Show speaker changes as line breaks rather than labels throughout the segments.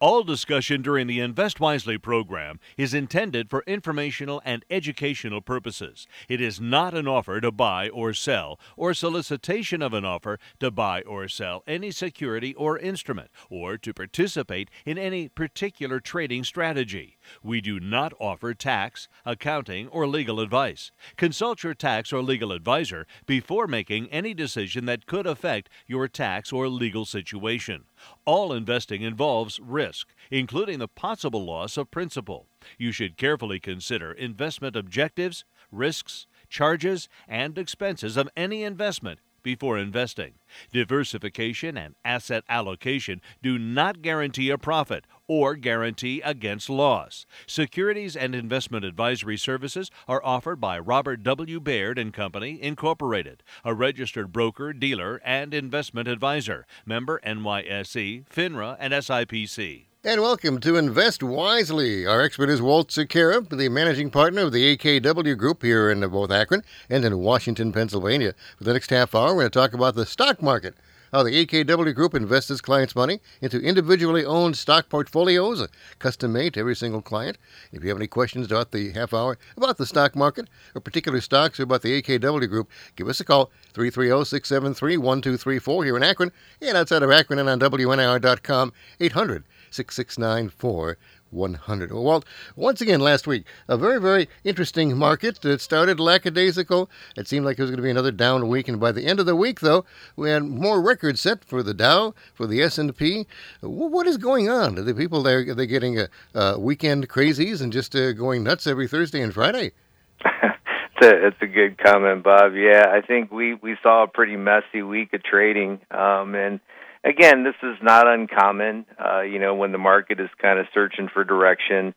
All discussion during the Invest Wisely program is intended for informational and educational purposes. It is not an offer to buy or sell, or solicitation of an offer to buy or sell any security or instrument, or to participate in any particular trading strategy. We do not offer tax, accounting, or legal advice. Consult your tax or legal advisor before making any decision that could affect your tax or legal situation. All investing involves risk, including the possible loss of principal. You should carefully consider investment objectives, risks, charges, and expenses of any investment before investing. Diversification and asset allocation do not guarantee a profit or guarantee against loss. Securities and investment advisory services are offered by Robert W. Baird and Company, Incorporated, a registered broker, dealer, and investment advisor, member NYSE, FINRA, and SIPC.
And welcome to Invest Wisely. Our expert is Walt Sequeira, the managing partner of the AKW Group here in both Akron and in Washington, Pennsylvania. For the next half hour, we're going to talk about the stock market, how the AKW Group invests its clients' money into individually owned stock portfolios, custom made to every single client. If you have any questions about the half hour, about the stock market, or particular stocks, or about the AKW Group, give us a call, 330 673 1234 here in Akron and outside of Akron and on WNIR.com, 800 6694 100. Well, once again last week, a very, very interesting market that started lackadaisical. It seemed like it was going to be another down week, and by the end of the week, though, we had more records set for the Dow, for the S&P. What is going on? Are the people there, are they getting a, a weekend crazies and just uh, going nuts every Thursday and Friday?
it's, a, it's a good comment, Bob. Yeah, I think we, we saw a pretty messy week of trading, um, and – again, this is not uncommon. Uh, you know, when the market is kind of searching for direction,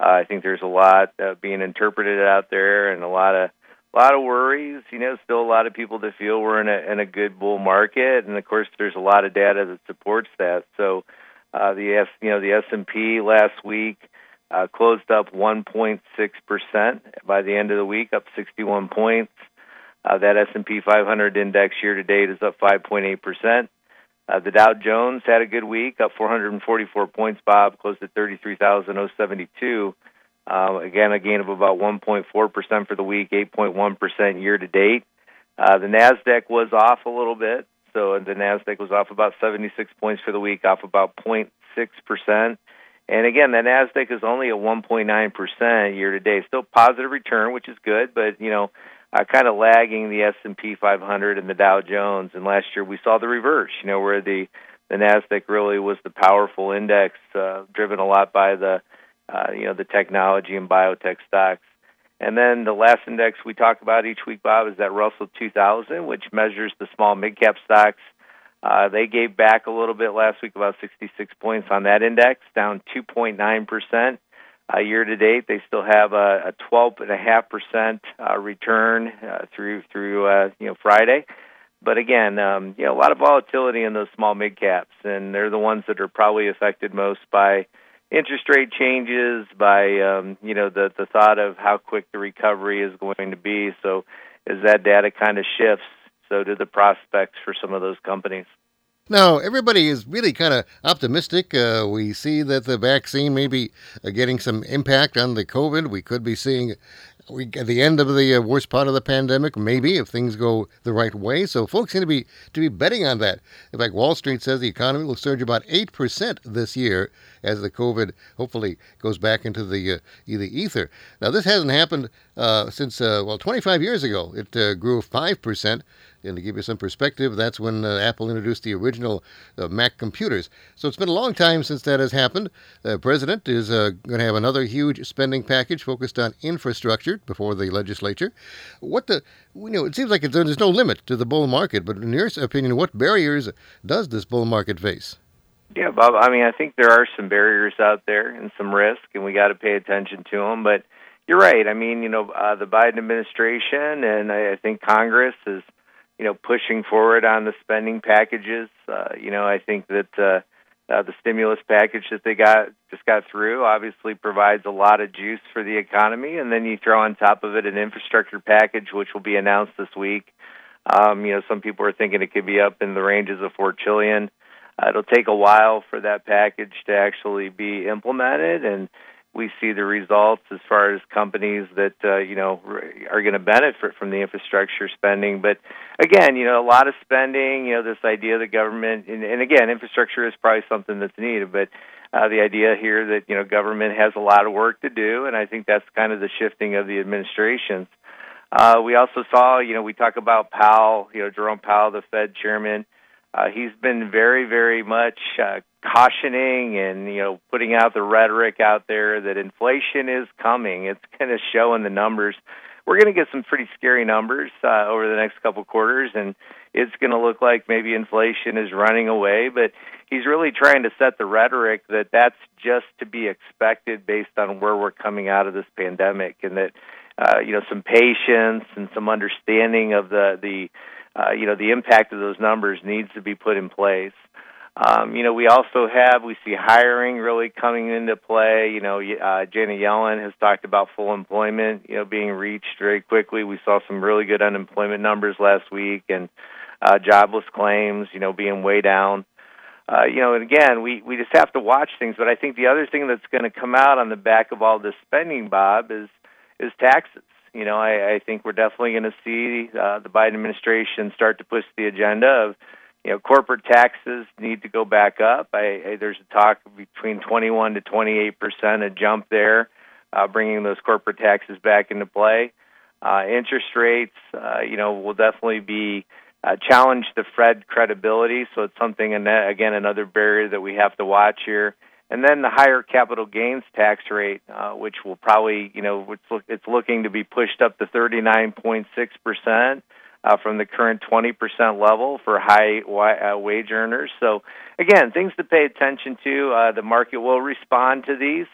uh, I think there's a lot uh, being interpreted out there, and a lot of a lot of worries. You know, still a lot of people that feel we're in a in a good bull market, and of course, there's a lot of data that supports that. So, uh, the S, you know, the S and P last week. Uh, closed up 1.6% by the end of the week, up 61 points. Uh, that S&P 500 index year to date is up 5.8 percent. Uh, the Dow Jones had a good week, up 444 points. Bob closed at 33,072. Uh, again, a gain of about 1.4 percent for the week, 8.1 percent year to date. Uh, the Nasdaq was off a little bit, so the Nasdaq was off about 76 points for the week, off about 0.6 percent. And again, the Nasdaq is only at 1.9 percent year to date. Still positive return, which is good, but you know uh, kind of lagging the S&P 500 and the Dow Jones. And last year we saw the reverse, you know, where the the Nasdaq really was the powerful index, uh, driven a lot by the uh, you know the technology and biotech stocks. And then the last index we talk about each week, Bob, is that Russell 2000, which measures the small mid cap stocks. Uh, they gave back a little bit last week, about 66 points on that index, down 2.9 percent. Uh, year to date, they still have a, a 12.5 percent uh, return uh, through through uh, you know Friday. But again, um, you know, a lot of volatility in those small mid caps, and they're the ones that are probably affected most by interest rate changes, by um, you know the the thought of how quick the recovery is going to be. So as that data kind of shifts, so do the prospects for some of those companies.
Now, everybody is really kind of optimistic. Uh, we see that the vaccine may be uh, getting some impact on the COVID. We could be seeing we at the end of the uh, worst part of the pandemic, maybe if things go the right way. So folks seem to be to be betting on that. In fact, Wall Street says the economy will surge about eight percent this year as the COVID hopefully goes back into the uh, the ether. Now, this hasn't happened uh, since uh, well 25 years ago. It uh, grew five percent. And to give you some perspective, that's when uh, Apple introduced the original uh, Mac computers. So it's been a long time since that has happened. The president is uh, going to have another huge spending package focused on infrastructure before the legislature. What the you know, it seems like there's no limit to the bull market, but in your opinion, what barriers does this bull market face?
Yeah, Bob. I mean, I think there are some barriers out there and some risk, and we got to pay attention to them. But you're right. I mean, you know, uh, the Biden administration and I, I think Congress is you know, pushing forward on the spending packages. Uh, you know, I think that uh, uh, the stimulus package that they got just got through obviously provides a lot of juice for the economy, and then you throw on top of it an infrastructure package, which will be announced this week. Um, you know, some people are thinking it could be up in the ranges of four trillion. Uh, it'll take a while for that package to actually be implemented, and we see the results as far as companies that uh, you know are going to benefit from the infrastructure spending. But again, you know, a lot of spending. You know, this idea the government, and, and again, infrastructure is probably something that's needed, but uh, the idea here that you know government has a lot of work to do, and I think that's kind of the shifting of the administrations. Uh, we also saw, you know, we talk about Powell, you know, Jerome Powell, the Fed chairman. Uh, he's been very, very much uh, cautioning and you know putting out the rhetoric out there that inflation is coming. It's going to show in the numbers. We're going to get some pretty scary numbers uh, over the next couple quarters, and it's going to look like maybe inflation is running away. But he's really trying to set the rhetoric that that's just to be expected based on where we're coming out of this pandemic, and that uh, you know some patience and some understanding of the the uh, you know the impact of those numbers needs to be put in place. Um, you know, we also have we see hiring really coming into play. You know, uh, Janet Yellen has talked about full employment, you know, being reached very quickly. We saw some really good unemployment numbers last week, and uh, jobless claims, you know, being way down. Uh, you know, and again, we we just have to watch things. But I think the other thing that's going to come out on the back of all this spending, Bob, is is taxes. You know, I, I think we're definitely going to see uh, the Biden administration start to push the agenda of you know, corporate taxes need to go back up. I, I, there's a talk between 21 to 28 percent, a jump there, uh, bringing those corporate taxes back into play. Uh, interest rates, uh, you know, will definitely be uh, challenge the Fed credibility. So it's something, again, another barrier that we have to watch here. And then the higher capital gains tax rate, uh, which will probably, you know, it's, look, it's looking to be pushed up to 39.6 percent uh, from the current 20% level for high uh, wage earners. So, again, things to pay attention to. Uh, the market will respond to these.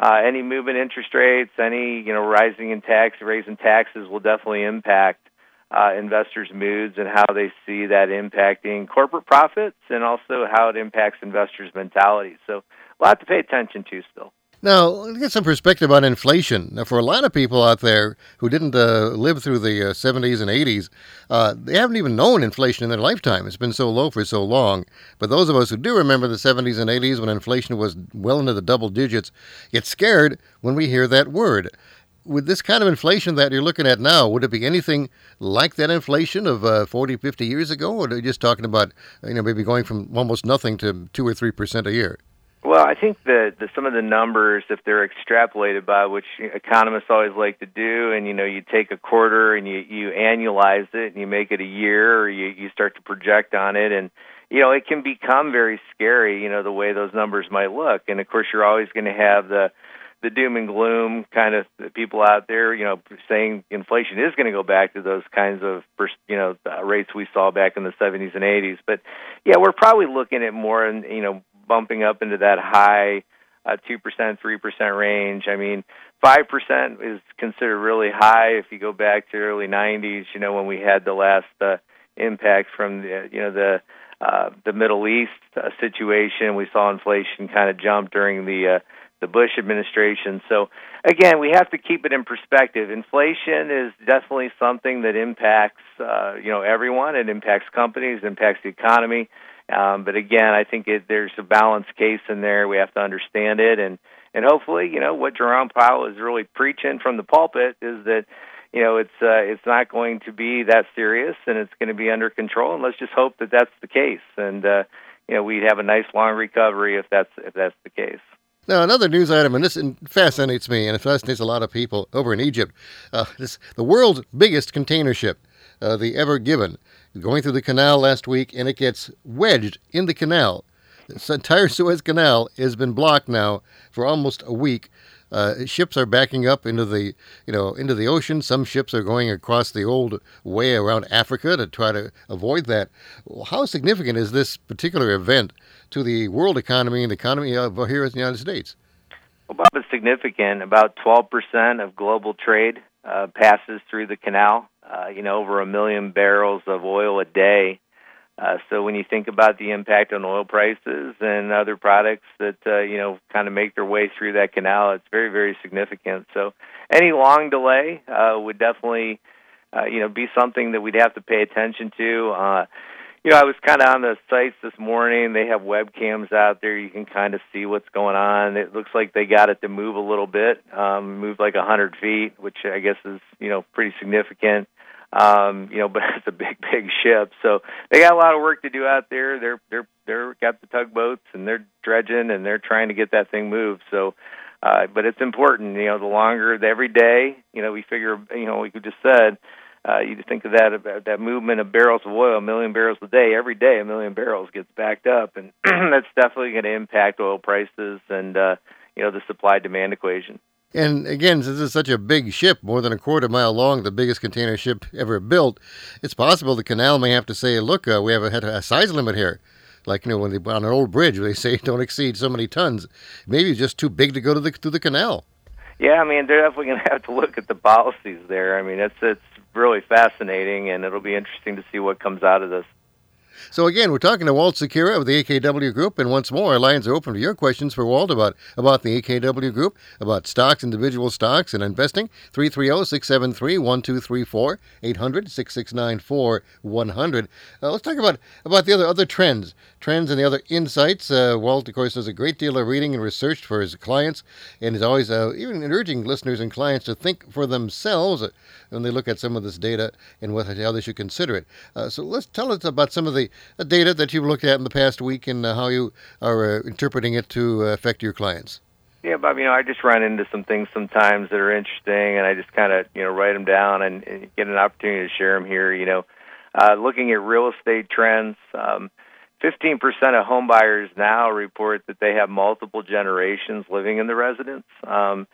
Uh, any movement in interest rates, any you know rising in tax, raising taxes will definitely impact uh, investors' moods and how they see that impacting corporate profits, and also how it impacts investors' mentality. So, a lot to pay attention to still.
Now, get some perspective on inflation. Now, for a lot of people out there who didn't uh, live through the uh, 70s and 80s, uh, they haven't even known inflation in their lifetime. It's been so low for so long. But those of us who do remember the 70s and 80s when inflation was well into the double digits get scared when we hear that word. With this kind of inflation that you're looking at now, would it be anything like that inflation of uh, 40, 50 years ago? Or are you just talking about, you know, maybe going from almost nothing to 2 or 3% a year?
Well, I think that the, some of the numbers, if they're extrapolated by, which economists always like to do, and you know, you take a quarter and you you annualize it and you make it a year, or you you start to project on it, and you know, it can become very scary. You know, the way those numbers might look, and of course, you're always going to have the the doom and gloom kind of people out there, you know, saying inflation is going to go back to those kinds of, you know, uh, rates we saw back in the 70s and 80s. But yeah, we're probably looking at more, in, you know, bumping up into that high uh, 2%, 3% range. I mean, 5% is considered really high if you go back to early 90s, you know, when we had the last uh, impact from the, you know, the uh, the Middle East uh, situation. We saw inflation kind of jump during the uh, the Bush administration. So again, we have to keep it in perspective. Inflation is definitely something that impacts uh, you know everyone. It impacts companies, impacts the economy. Um, but again, I think it, there's a balanced case in there. We have to understand it, and and hopefully, you know, what Jerome Powell is really preaching from the pulpit is that you know it's uh, it's not going to be that serious, and it's going to be under control. And let's just hope that that's the case, and uh, you know, we'd have a nice long recovery if that's if that's the case.
Now, another news item, and this fascinates me, and it fascinates a lot of people over in Egypt. Uh, this, the world's biggest container ship, uh, the Ever Given, going through the canal last week, and it gets wedged in the canal. The entire Suez Canal has been blocked now for almost a week. Uh, ships are backing up into the, you know, into the ocean. Some ships are going across the old way around Africa to try to avoid that. How significant is this particular event to the world economy and the economy of here in the United States?
Well, Bob, it's significant. About 12% of global trade uh, passes through the canal uh, you know, over a million barrels of oil a day. Uh, so when you think about the impact on oil prices and other products that uh, you know kind of make their way through that canal, it's very very significant. So any long delay uh, would definitely uh, you know be something that we'd have to pay attention to. Uh, you know, I was kind of on the sites this morning. They have webcams out there. You can kind of see what's going on. It looks like they got it to move a little bit, um, moved like a hundred feet, which I guess is you know pretty significant. Um, you know, but it's a big, big ship, so they got a lot of work to do out there. They're they're they're got the tugboats and they're dredging and they're trying to get that thing moved. So, uh, but it's important. You know, the longer every day, you know, we figure, you know, we just said uh, you just think of that about that movement of barrels of oil, a million barrels a day. Every day, a million barrels gets backed up, and that's definitely going to impact oil prices and uh, you know the supply demand equation.
And again, since it's such a big ship, more than a quarter mile long, the biggest container ship ever built, it's possible the canal may have to say, "Look, uh, we have a, a size limit here." Like you know, when they on an old bridge, they say don't exceed so many tons. Maybe it's just too big to go to the to the canal.
Yeah, I mean, they're definitely going to have to look at the policies there. I mean, it's it's really fascinating, and it'll be interesting to see what comes out of this.
So again, we're talking to Walt Secura of the AKW Group, and once more, our lines are open to your questions for Walt about about the AKW Group, about stocks, individual stocks, and investing. 330-673-1234, 800-6694-100. Uh, let's talk about about the other other trends, trends and the other insights. Uh, Walt, of course, does a great deal of reading and research for his clients, and is always uh, even urging listeners and clients to think for themselves when they look at some of this data and what how they should consider it. Uh, so let's tell us about some of the data that you've looked at in the past week and uh, how you are uh, interpreting it to uh, affect your clients.
Yeah, Bob. You know, I just run into some things sometimes that are interesting, and I just kind of you know write them down and, and get an opportunity to share them here. You know, uh, looking at real estate trends. Um, 15% of home buyers now report that they have multiple generations living in the residence. Um,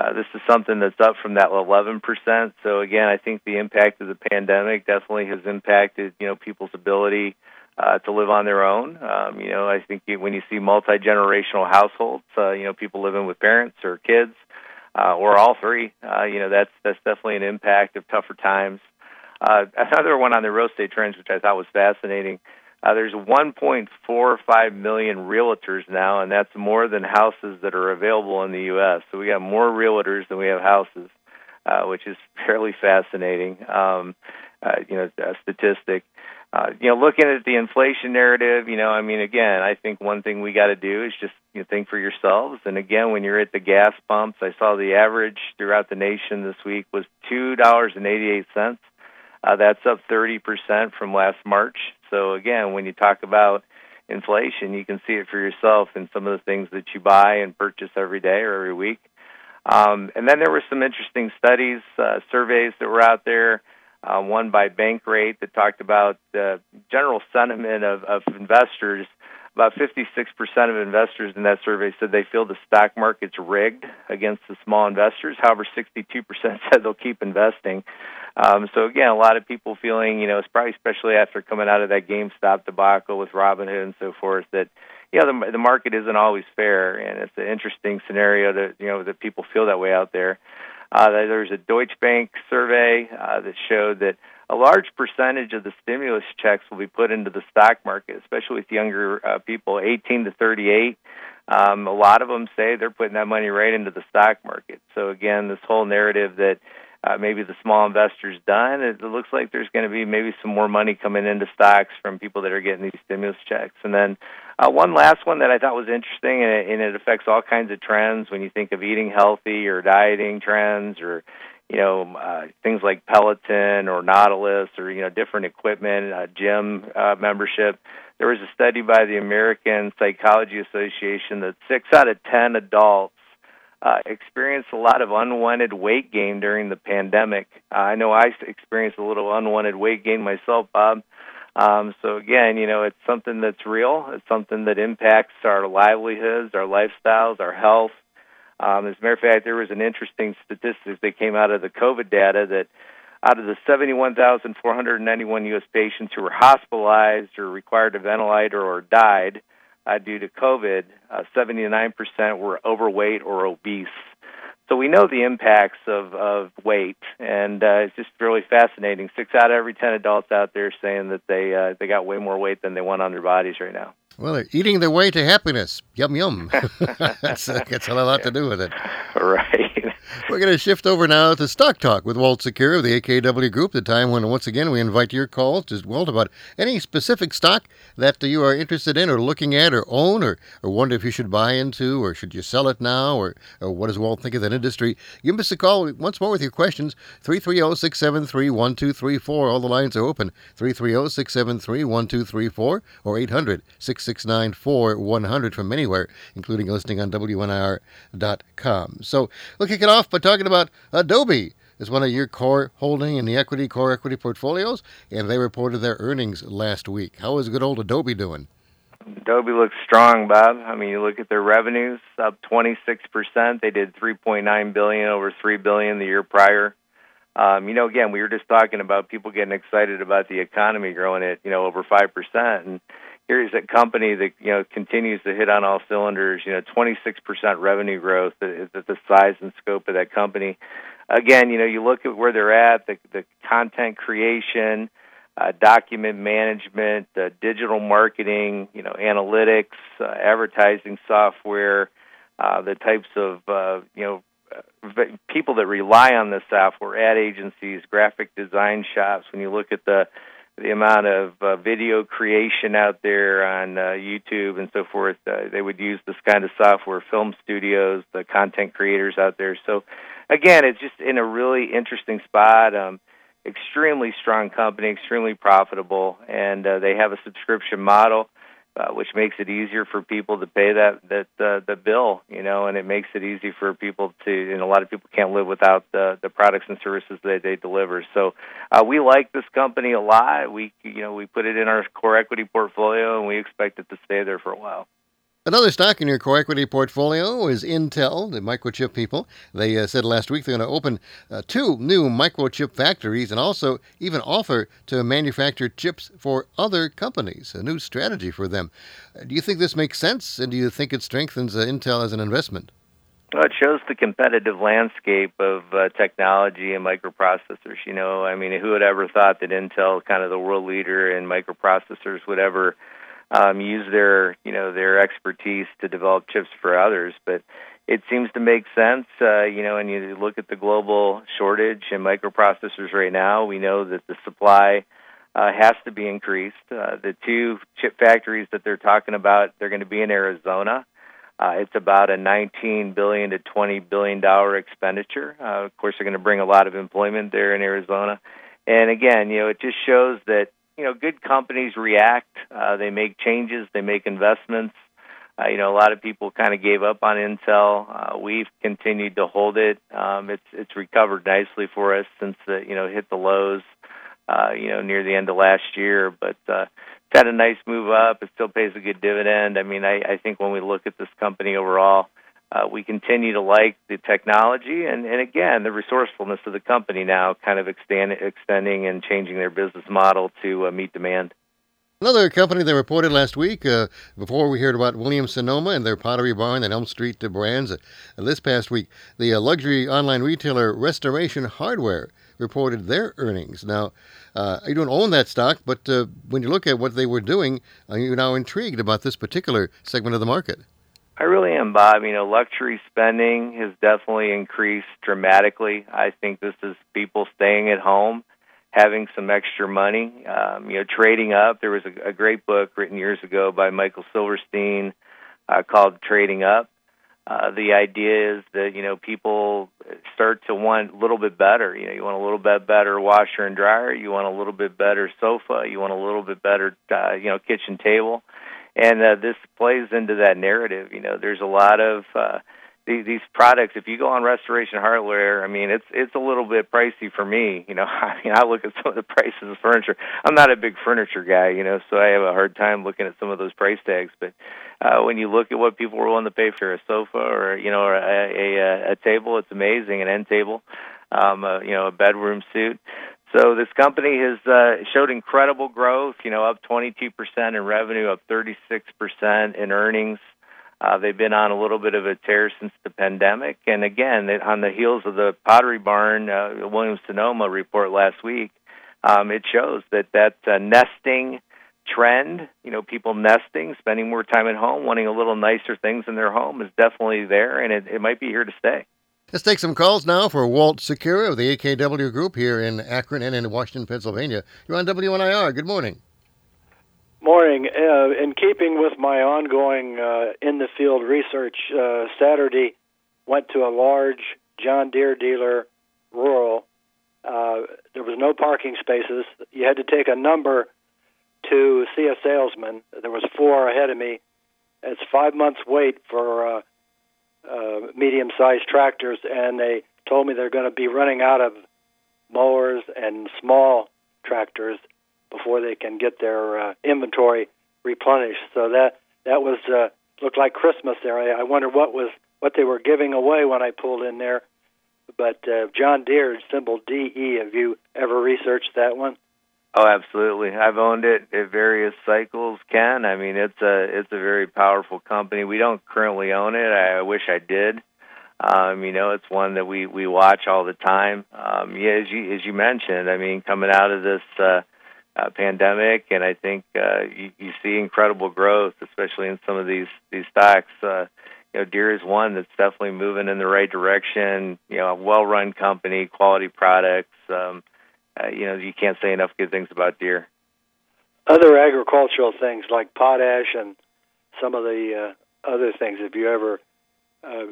uh, this is something that's up from that 11%. So again, I think the impact of the pandemic definitely has impacted you know people's ability uh, to live on their own. Um, you know, I think when you see multi generational households, uh, you know, people living with parents or kids, uh, or all three, uh, you know, that's that's definitely an impact of tougher times. Uh, another one on the real estate trends, which I thought was fascinating. There's 1.45 million realtors now, and that's more than houses that are available in the U.S. So we got more realtors than we have houses, uh, which is fairly fascinating. Um, uh, you know, a statistic. Uh, you know, looking at the inflation narrative, you know, I mean, again, I think one thing we got to do is just you know, think for yourselves. And again, when you're at the gas pumps, I saw the average throughout the nation this week was two dollars and eighty-eight cents. Uh, that's up 30% from last March. So again, when you talk about inflation, you can see it for yourself in some of the things that you buy and purchase every day or every week. Um, and then there were some interesting studies, uh, surveys that were out there. Uh, one by Bankrate that talked about the general sentiment of, of investors. About 56% of investors in that survey said they feel the stock market's rigged against the small investors. However, 62% said they'll keep investing. Um, so again, a lot of people feeling, you know, probably especially after coming out of that GameStop debacle with Robinhood and so forth, that you know the, the market isn't always fair, and it's an interesting scenario that you know that people feel that way out there. Uh, there's a Deutsche Bank survey uh, that showed that a large percentage of the stimulus checks will be put into the stock market, especially with younger uh, people, 18 to 38. Um, a lot of them say they're putting that money right into the stock market. So again, this whole narrative that uh, maybe the small investors done. It, looks like there's going to be maybe some more money coming into stocks from people that are getting these stimulus checks. And then uh, one last one that I thought was interesting, and it, and it affects all kinds of trends when you think of eating healthy or dieting trends or you know uh, things like Peloton or Nautilus or you know different equipment, uh, gym uh, membership. There was a study by the American Psychology Association that six out of ten adults uh, experienced a lot of unwanted weight gain during the pandemic. Uh, I know I experienced a little unwanted weight gain myself, Bob. Um, so again, you know, it's something that's real. It's something that impacts our livelihoods, our lifestyles, our health. Um, as a matter of fact, there was an interesting statistic that came out of the COVID data that out of the 71,491 U.S. patients who were hospitalized or required a ventilator or died, uh, due to COVID, uh, 79% were overweight or obese. So we know the impacts of, of weight, and uh, it's just really fascinating. Six out of every ten adults out there saying that they uh, they got way more weight than they want on their bodies right now.
Well, they're eating their way to happiness. Yum yum. that's, that's a lot to do with it.
Right.
We're going to shift over now to Stock Talk with Walt Secura of the AKW Group, the time when, once again, we invite your calls to Walt about any specific stock that you are interested in or looking at or own or, or wonder if you should buy into or should you sell it now or, or what does Walt think of that industry. Give us a call once more with your questions, 330 673 1234. All the lines are open, 330 673 1234 or 800 669 4100 from anywhere, including listening on WNIR.com. So we'll kick it off by talking about Adobe is one of your core holding in the equity core equity portfolios, and they reported their earnings last week. How is good old Adobe doing?
Adobe looks strong, Bob. I mean, you look at their revenues up 26%. They did 3.9 billion over 3 billion the year prior. Um, you know, again, we were just talking about people getting excited about the economy growing at you know over five percent, and here's a company that you know continues to hit on all cylinders. You know, 26% revenue growth is the size and scope of that company. Again, you know, you look at where they're at, the, the content creation, uh, document management, uh, digital marketing, you know, analytics, uh, advertising software, uh, the types of uh, you know people that rely on the software, ad agencies, graphic design shops. When you look at the the amount of uh, video creation out there on uh, YouTube and so forth, uh, they would use this kind of software. Film studios, the content creators out there. So, again, it's just in a really interesting spot. Um, extremely strong company, extremely profitable, and uh, they have a subscription model uh, which makes it easier for people to pay that that uh, the bill, you know, and it makes it easy for people to. And a lot of people can't live without the the products and services that they deliver. So uh, we like this company a lot. We you know we put it in our core equity portfolio, and we expect it to stay there for a while.
Another stock in your core equity portfolio is Intel, the microchip people. They uh, said last week they're going to open uh, two new microchip factories and also even offer to manufacture chips for other companies. A new strategy for them. Uh, do you think this makes sense, and do you think it strengthens uh, Intel as an investment?
Well, it shows the competitive landscape of uh, technology and microprocessors. You know, I mean, who would ever thought that Intel, kind of the world leader in microprocessors, would ever um, use their you know their expertise to develop chips for others. But it seems to make sense, uh, you know. And you look at the global shortage in microprocessors right now. We know that the supply uh, has to be increased. Uh, the two chip factories that they're talking about, they're going to be in Arizona. Uh, it's about a 19 billion to 20 billion dollar expenditure. Uh, of course, they're going to bring a lot of employment there in Arizona. And again, you know, it just shows that you know, good companies react. Uh, they make changes. They make investments. Uh, you know, a lot of people kind of gave up on Intel. Uh, we've continued to hold it. Um, it's it's recovered nicely for us since the you know hit the lows. Uh, you know, near the end of last year, but uh, it's had a nice move up. It still pays a good dividend. I mean, I, I think when we look at this company overall, uh, we continue to like the technology and, and again the resourcefulness of the company now kind of extend, extending and changing their business model to uh, meet demand.
Another company that reported last week, uh, before we heard about Williams Sonoma and their Pottery Barn and Elm Street brands, uh, this past week, the uh, luxury online retailer Restoration Hardware reported their earnings. Now, uh, you don't own that stock, but uh, when you look at what they were doing, you're now intrigued about this particular segment of the market.
I really am, Bob. You know, luxury spending has definitely increased dramatically. I think this is people staying at home, having some extra money. Um, you know, trading up. There was a, a great book written years ago by Michael Silverstein uh, called Trading Up. Uh, the idea is that you know people start to want a little bit better. You know, you want a little bit better washer and dryer. You want a little bit better sofa. You want a little bit better, uh, you know, kitchen table and uh, this plays into that narrative. You know, there's a lot of uh, these, these products. If you go on Restoration Hardware, I mean, it's it's a little bit pricey for me. You know, I mean, I look at some of the prices of furniture. I'm not a big furniture guy, you know, so I have a hard time looking at some of those price tags. But uh, when you look at what people are willing to pay for a sofa or you know, or a, a, a table, it's amazing. An end table, um, uh, you know, a bedroom suit. So this company has uh, showed incredible growth. You know, up 22% in revenue, up 36% in earnings. Uh, they've been on a little bit of a tear since the pandemic, and again, they, on the heels of the Pottery Barn uh, Williams Sonoma report last week, um, it shows that that uh, nesting trend, you know, people nesting, spending more time at home, wanting a little nicer things in their home is definitely there, and it, it might be here to stay.
Let's take some calls now for Walt Secura of the AKW Group here in Akron and in Washington, Pennsylvania. You're on WNIR. Good morning.
Morning. Uh, in keeping with my ongoing uh, in the field research, uh, Saturday went to a large John Deere dealer, rural. Uh, there was no parking spaces. You had to take a number to see a salesman. There was four ahead of me. It's five months wait for uh, medium-sized tractors, and they told me they're going to be running out of mowers and small tractors before they can get their uh, inventory replenished. So that that was uh, looked like Christmas there. I, I wonder what was what they were giving away when I pulled in there. But uh, John Deere, symbol DE. Have you ever researched that one?
Oh, absolutely. I've owned it at various cycles. Ken, I mean, it's a it's a very powerful company. We don't currently own it. I wish I did. Um, you know, it's one that we we watch all the time. Um, yeah, as you as you mentioned, I mean, coming out of this uh, uh, pandemic, and I think uh, you, you see incredible growth, especially in some of these these stocks. Uh, you know, Deere is one that's definitely moving in the right direction. You know, a well-run company, quality products. Um, uh, you know, you can't say enough good things about Deere.
Other agricultural things like potash and some of the uh, other things. Have you ever uh,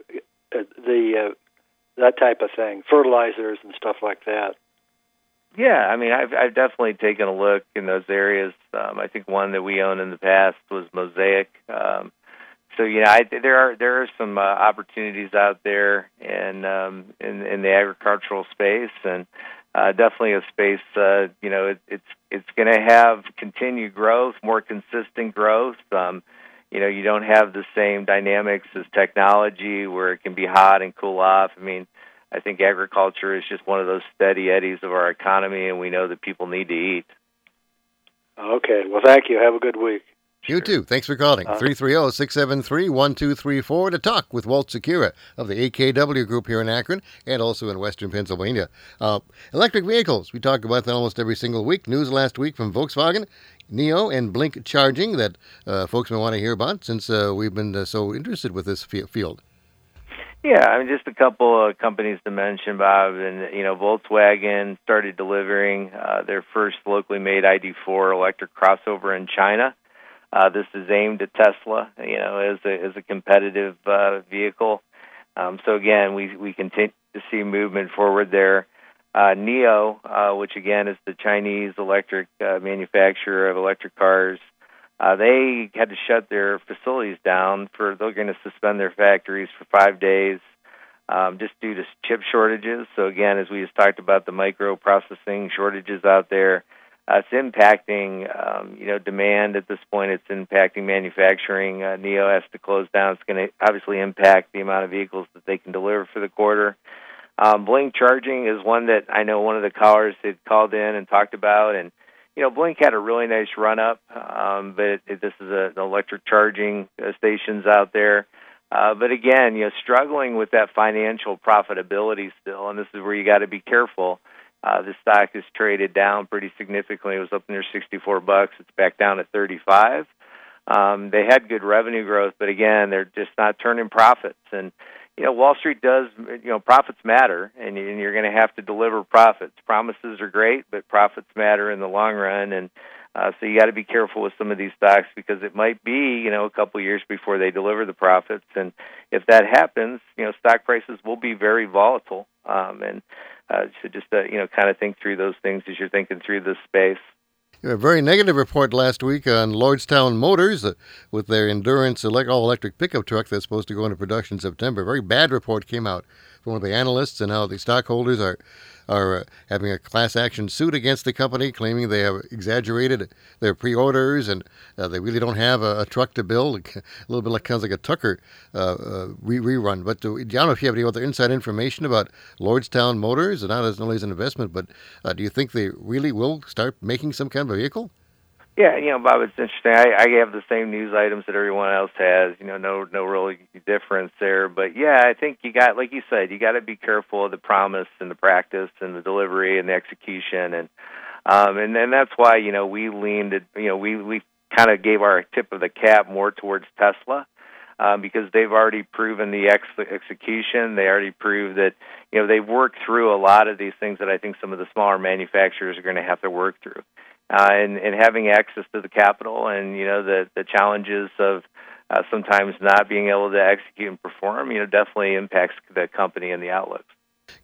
the uh, that type of thing, fertilizers and stuff like that?
Yeah, I mean, I've I've definitely taken a look in those areas. Um, I think one that we owned in the past was Mosaic. Um, so you know, I, there are there are some uh, opportunities out there in um, in in the agricultural space, and uh, definitely a space. Uh, you know, it, it's it's going to have continued growth, more consistent growth. Um, you know, you don't have the same dynamics as technology where it can be hot and cool off. I mean, I think agriculture is just one of those steady eddies of our economy, and we know that people need to eat.
Okay. Well, thank you. Have a good week.
You too. Thanks for calling. 330 673 1234 to talk with Walt Secura of the AKW Group here in Akron and also in Western Pennsylvania. Uh, electric vehicles. We talk about that almost every single week. News last week from Volkswagen, NIO, and Blink Charging that uh, folks may want to hear about since uh, we've been uh, so interested with this field.
Yeah, I mean, just a couple of companies to mention, Bob. And you know, Volkswagen started delivering uh, their first locally made ID4 electric crossover in China. Uh, this is aimed at Tesla, you know, as a as a competitive uh, vehicle. Um, so again, we we continue to see movement forward there. Uh, NIO, uh, which again is the Chinese electric uh, manufacturer of electric cars, uh, they had to shut their facilities down for. They're going to suspend their factories for five days, um, just due to chip shortages. So again, as we just talked about the microprocessing shortages out there, uh, it's impacting, um, you know, demand at this point. It's impacting manufacturing. Uh, NIO has to close down. It's going to obviously impact the amount of vehicles that they can deliver for the quarter. Um, Blink Charging is one that I know one of the callers had called in and talked about, and you know, Blink had a really nice run up, um, but it, it, this is a, an electric charging uh, stations out there. Uh, but again, you know, struggling with that financial profitability still, and this is where you got to be careful. The stock is traded down pretty significantly. It was up near 64 bucks. It's back down at 35. Um, they had good revenue growth, but again, they're just not turning profits. And you know, Wall Street does. You know, profits matter, and, and you're going to have to deliver profits. Promises are great, but profits matter in the long run. And uh, so you got to be careful with some of these stocks because it might be, you know, a couple years before they deliver the profits. And if that happens, you know, stock prices will be very volatile. Um, and uh, so just uh, you know, kind of think through those things as you're thinking through this space.
A very negative report last week on Lordstown Motors uh, with their Endurance all electric pickup truck that's supposed to go into production in September. Very bad report came out from one of the analysts, and how the stockholders are are uh, having a class action suit against the company, claiming they have exaggerated their pre-orders and uh, they really don't have a, a, truck to build. A little bit like kind of like a Tucker uh, uh re- rerun. But do, I don't know if you have any other inside information about Lordstown Motors, and not as only as an investment, but uh, do you think they really will start making some kind of a vehicle?
Yeah, you know, Bob, it's interesting. I, I have the same news items that everyone else has. You know, no, no really difference there. But yeah, I think you got, like you said, you got to be careful of the promise and the practice and the delivery and the execution. And Um, and then that's why you know we leaned, you know, we we kind of gave our tip of the cap more towards Tesla. Um, because they've already proven the ex- execution. They already proved that you know they've worked through a lot of these things that I think some of the smaller manufacturers are going to have to work through. Uh, and, and having access to the capital and you know the the challenges of uh, sometimes not being able to execute and perform, you know, definitely impacts the company and the outlooks.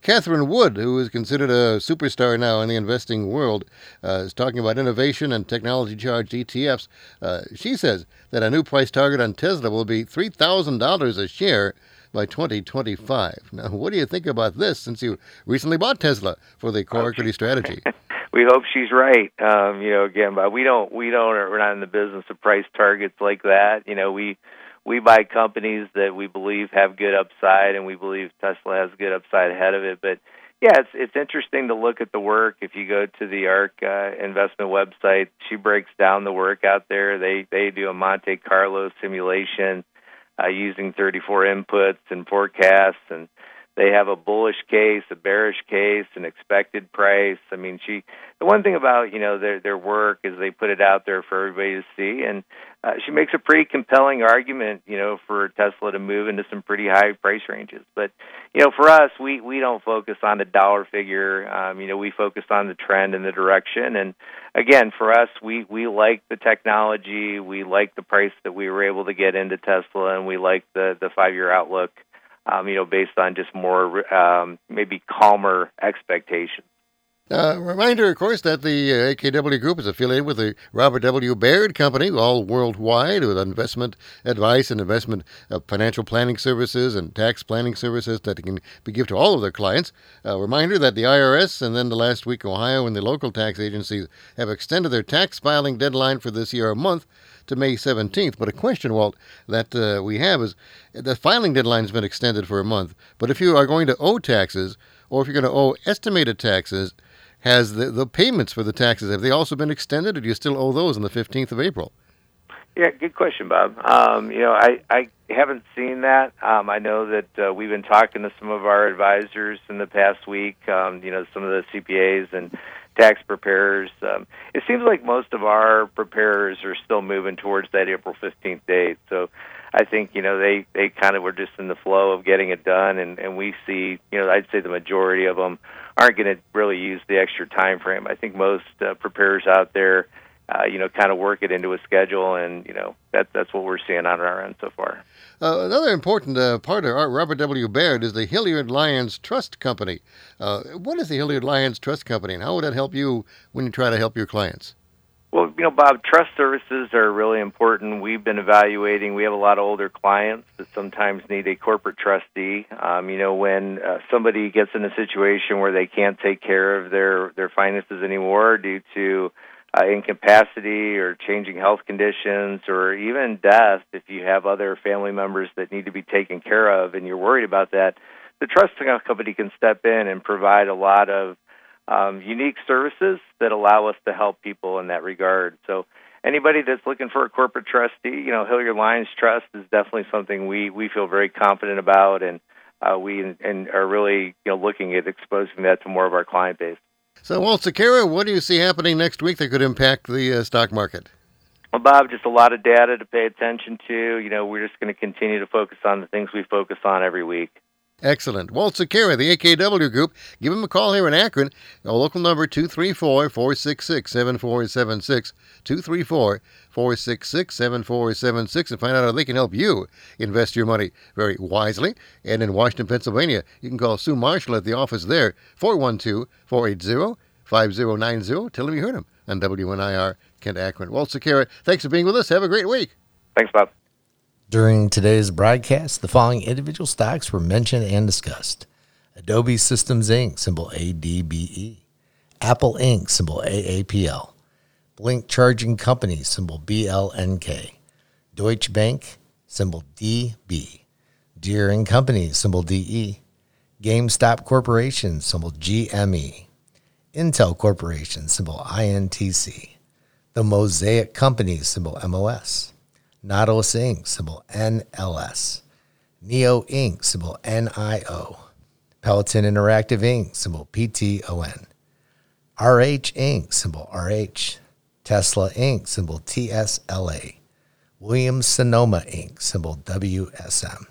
Catherine Wood, who is considered a superstar now in the investing world, uh, is talking about innovation and technology charged ETFs. Uh, she says that a new price target on Tesla will be $3,000 a share by 2025. Now, what do you think about this since you recently bought Tesla for the core equity strategy?
we hope she's right. Um, you know, again, but we don't, we don't, we're not in the business of price targets like that. You know, we, we buy companies that we believe have good upside, and we believe Tesla has good upside ahead of it. But yeah, it's it's interesting to look at the work. If you go to the ARK uh, investment website, she breaks down the work out there. They they do a Monte Carlo simulation uh, using 34 inputs and forecasts, and they have a bullish case, a bearish case, an expected price. I mean, she. The one thing about you know their their work is they put it out there for everybody to see, and uh, she makes a pretty compelling argument, you know, for Tesla to move into some pretty high price ranges. But you know, for us, we we don't focus on the dollar figure. Um, you know, we focus on the trend and the direction. And again, for us, we we like the technology, we like the price that we were able to get into Tesla, and we like the the five year outlook um, you know, based on just more um, maybe calmer expectations.
Uh, reminder, of course, that the uh, AKW Group is affiliated with the Robert W. Baird Company, all worldwide, with investment advice and investment financial planning services and tax planning services that can be given to all of their clients. Uh, reminder that the IRS and then the last week Ohio and the local tax agencies have extended their tax filing deadline for this year a month to May 17th. But a question, Walt, that uh, we have is the filing deadline has been extended for a month. But if you are going to owe taxes, or if you're going to owe estimated taxes, has the, the payments for the taxes, have they also been extended, or do you still owe those on the 15th of April?
Yeah, good question, Bob. Um, you know, I, I haven't seen that. Um, I know that uh, we've been talking to some of our advisors in the past week, um, you know, some of the CPAs and tax preparers. Um, it seems like most of our preparers are still moving towards that April 15th date. So I think, you know, they, they kind of were just in the flow of getting it done. And, and we see, you know, I'd say the majority of them aren't going to really use the extra time frame. I think most uh, preparers out there, uh, you know, kind of work it into a schedule, and you know that that's what we're seeing on our end so far.
Uh, another important uh, part of Robert W. Baird is the Hilliard Lyons Trust Company. Uh, what is the Hilliard Lyons Trust Company, and how would that help you when you try to help your clients?
Well, you know, Bob, trust services are really important. We've been evaluating. We have a lot of older clients that sometimes need a corporate trustee. Um, you know, when uh, somebody gets in a situation where they can't take care of their their finances anymore due to uh, incapacity or changing health conditions or even death, if you have other family members that need to be taken care of and you're worried about that, the trust company can step in and provide a lot of um, unique services that allow us to help people in that regard. So anybody that's looking for a corporate trustee, you know, Hilliard Lyons Trust is definitely something we we feel very confident about, and uh, we and are really you know looking at exposing that to more of our client base.
So, Walt Sakara, what do you see happening next week that could impact the uh, stock market?
Well, Bob, just a lot of data to pay attention to. You know, we're just going to continue to focus on the things we focus on every week.
Excellent. Walt Sakara, the AKW Group. Give him a call here in Akron. Our local number 234 466 7476. 234 466 7476 and find out how they can help you invest your money very wisely. And in Washington, Pennsylvania, you can call Sue Marshall at the office there, 412 480 5090. Tell them you heard him on WNIR Kent Akron. Walt Sakara, thanks for being with us. Have a great week.
Thanks, Bob.
During today's broadcast, the following individual stocks were mentioned and discussed. Adobe Systems Inc., symbol ADBE, Apple Inc., symbol AAPL, Blink Charging Company, symbol BLNK, Deutsche Bank, symbol DB, Deere Company, symbol DE, GameStop Corporation, symbol GME, Intel Corporation, symbol INTC, The Mosaic Company, symbol MOS. Nautilus Inc., symbol NLS. NIO Inc., symbol NIO. Peloton Interactive Inc., symbol PTON. RH Inc., symbol RH, Tesla Inc., symbol TSLA, Williams Sonoma Inc., symbol WSM.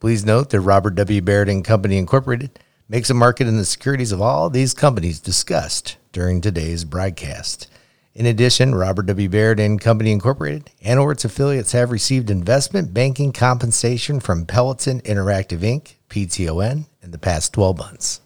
Please note that Robert W. Baird and Company Incorporated makes a market in the securities of all these companies discussed during today's broadcast. In addition, Robert W. Baird and Company Incorporated and or its affiliates have received investment banking compensation from Peloton Interactive Inc., PTON, in the past 12 months.